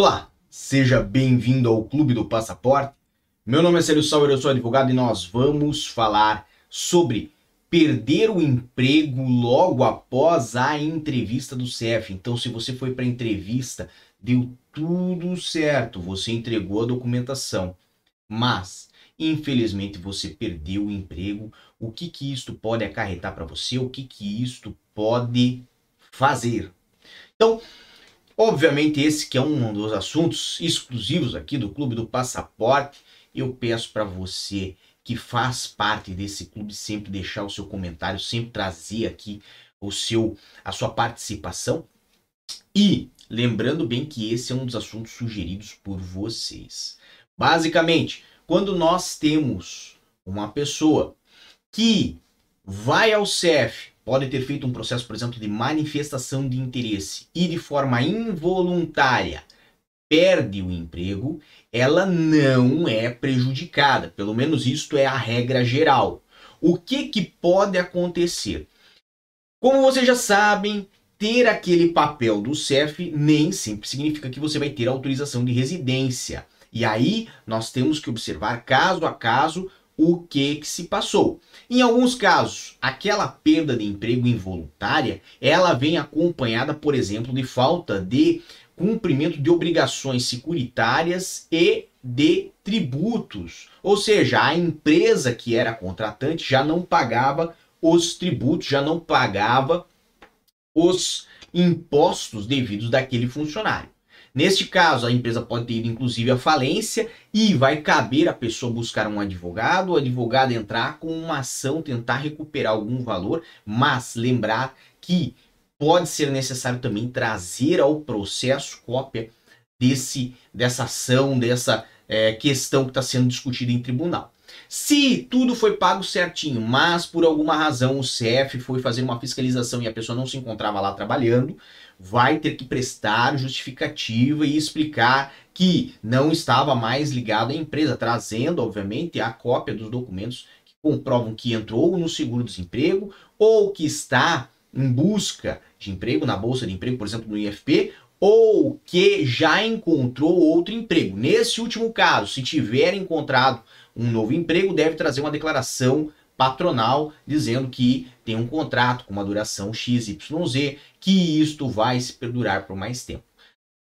Olá, seja bem-vindo ao Clube do Passaporte. Meu nome é Célio Sauer, eu sou advogado e nós vamos falar sobre perder o emprego logo após a entrevista do CEF. Então, se você foi para a entrevista, deu tudo certo, você entregou a documentação, mas infelizmente você perdeu o emprego, o que que isto pode acarretar para você? O que que isto pode fazer? Então, Obviamente, esse que é um dos assuntos exclusivos aqui do Clube do Passaporte. Eu peço para você que faz parte desse clube sempre deixar o seu comentário, sempre trazer aqui o seu a sua participação. E lembrando bem que esse é um dos assuntos sugeridos por vocês. Basicamente, quando nós temos uma pessoa que vai ao CEF pode ter feito um processo, por exemplo, de manifestação de interesse e de forma involuntária perde o emprego, ela não é prejudicada. Pelo menos isto é a regra geral. O que, que pode acontecer? Como vocês já sabem, ter aquele papel do CEF nem sempre significa que você vai ter autorização de residência. E aí nós temos que observar caso a caso o que, que se passou. Em alguns casos, aquela perda de emprego involuntária, ela vem acompanhada, por exemplo, de falta de cumprimento de obrigações securitárias e de tributos. Ou seja, a empresa que era contratante já não pagava os tributos, já não pagava os impostos devidos daquele funcionário. Neste caso, a empresa pode ter ido inclusive à falência e vai caber a pessoa buscar um advogado, o advogado entrar com uma ação, tentar recuperar algum valor, mas lembrar que pode ser necessário também trazer ao processo cópia desse, dessa ação, dessa é, questão que está sendo discutida em tribunal. Se tudo foi pago certinho, mas por alguma razão o CEF foi fazer uma fiscalização e a pessoa não se encontrava lá trabalhando, vai ter que prestar justificativa e explicar que não estava mais ligado à empresa, trazendo, obviamente, a cópia dos documentos que comprovam que entrou no seguro-desemprego ou que está em busca de emprego na bolsa de emprego, por exemplo, no IFP, ou que já encontrou outro emprego. Nesse último caso, se tiver encontrado um novo emprego, deve trazer uma declaração patronal dizendo que tem um contrato com uma duração XYZ, que isto vai se perdurar por mais tempo.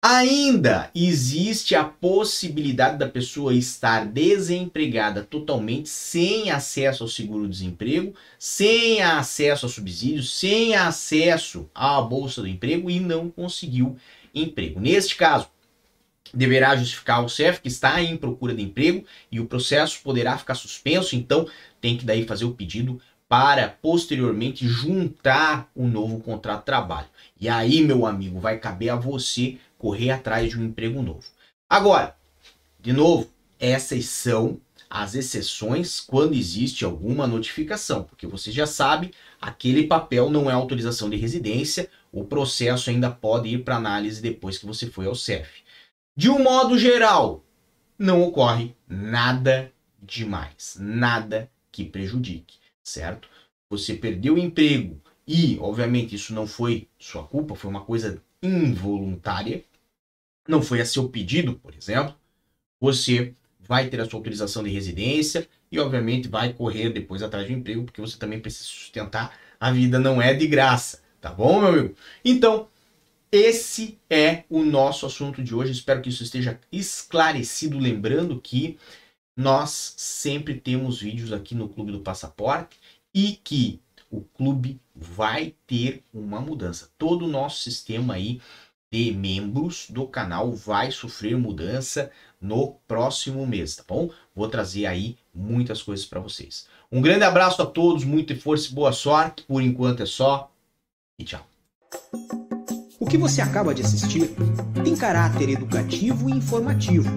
Ainda existe a possibilidade da pessoa estar desempregada totalmente, sem acesso ao seguro-desemprego, sem acesso a subsídios, sem acesso à bolsa do emprego e não conseguiu emprego. Neste caso, deverá justificar ao CEF que está em procura de emprego e o processo poderá ficar suspenso, então tem que daí fazer o pedido para posteriormente juntar um novo contrato de trabalho. E aí, meu amigo, vai caber a você correr atrás de um emprego novo. Agora, de novo, essas são as exceções quando existe alguma notificação, porque você já sabe, aquele papel não é autorização de residência, o processo ainda pode ir para análise depois que você foi ao CEF. De um modo geral, não ocorre nada demais, nada que prejudique, certo? Você perdeu o emprego e, obviamente, isso não foi sua culpa, foi uma coisa involuntária, não foi a seu pedido, por exemplo, você vai ter a sua autorização de residência e, obviamente, vai correr depois atrás do emprego, porque você também precisa sustentar. A vida não é de graça, tá bom, meu amigo? Então, esse é o nosso assunto de hoje. Espero que isso esteja esclarecido. Lembrando que nós sempre temos vídeos aqui no Clube do Passaporte e que o clube vai ter uma mudança. Todo o nosso sistema aí de membros do canal vai sofrer mudança no próximo mês, tá bom? Vou trazer aí muitas coisas para vocês. Um grande abraço a todos, muita força e boa sorte. Por enquanto é só e tchau. O que você acaba de assistir tem caráter educativo e informativo.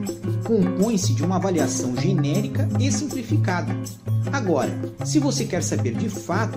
Compõe-se de uma avaliação genérica e simplificada. Agora, se você quer saber de fato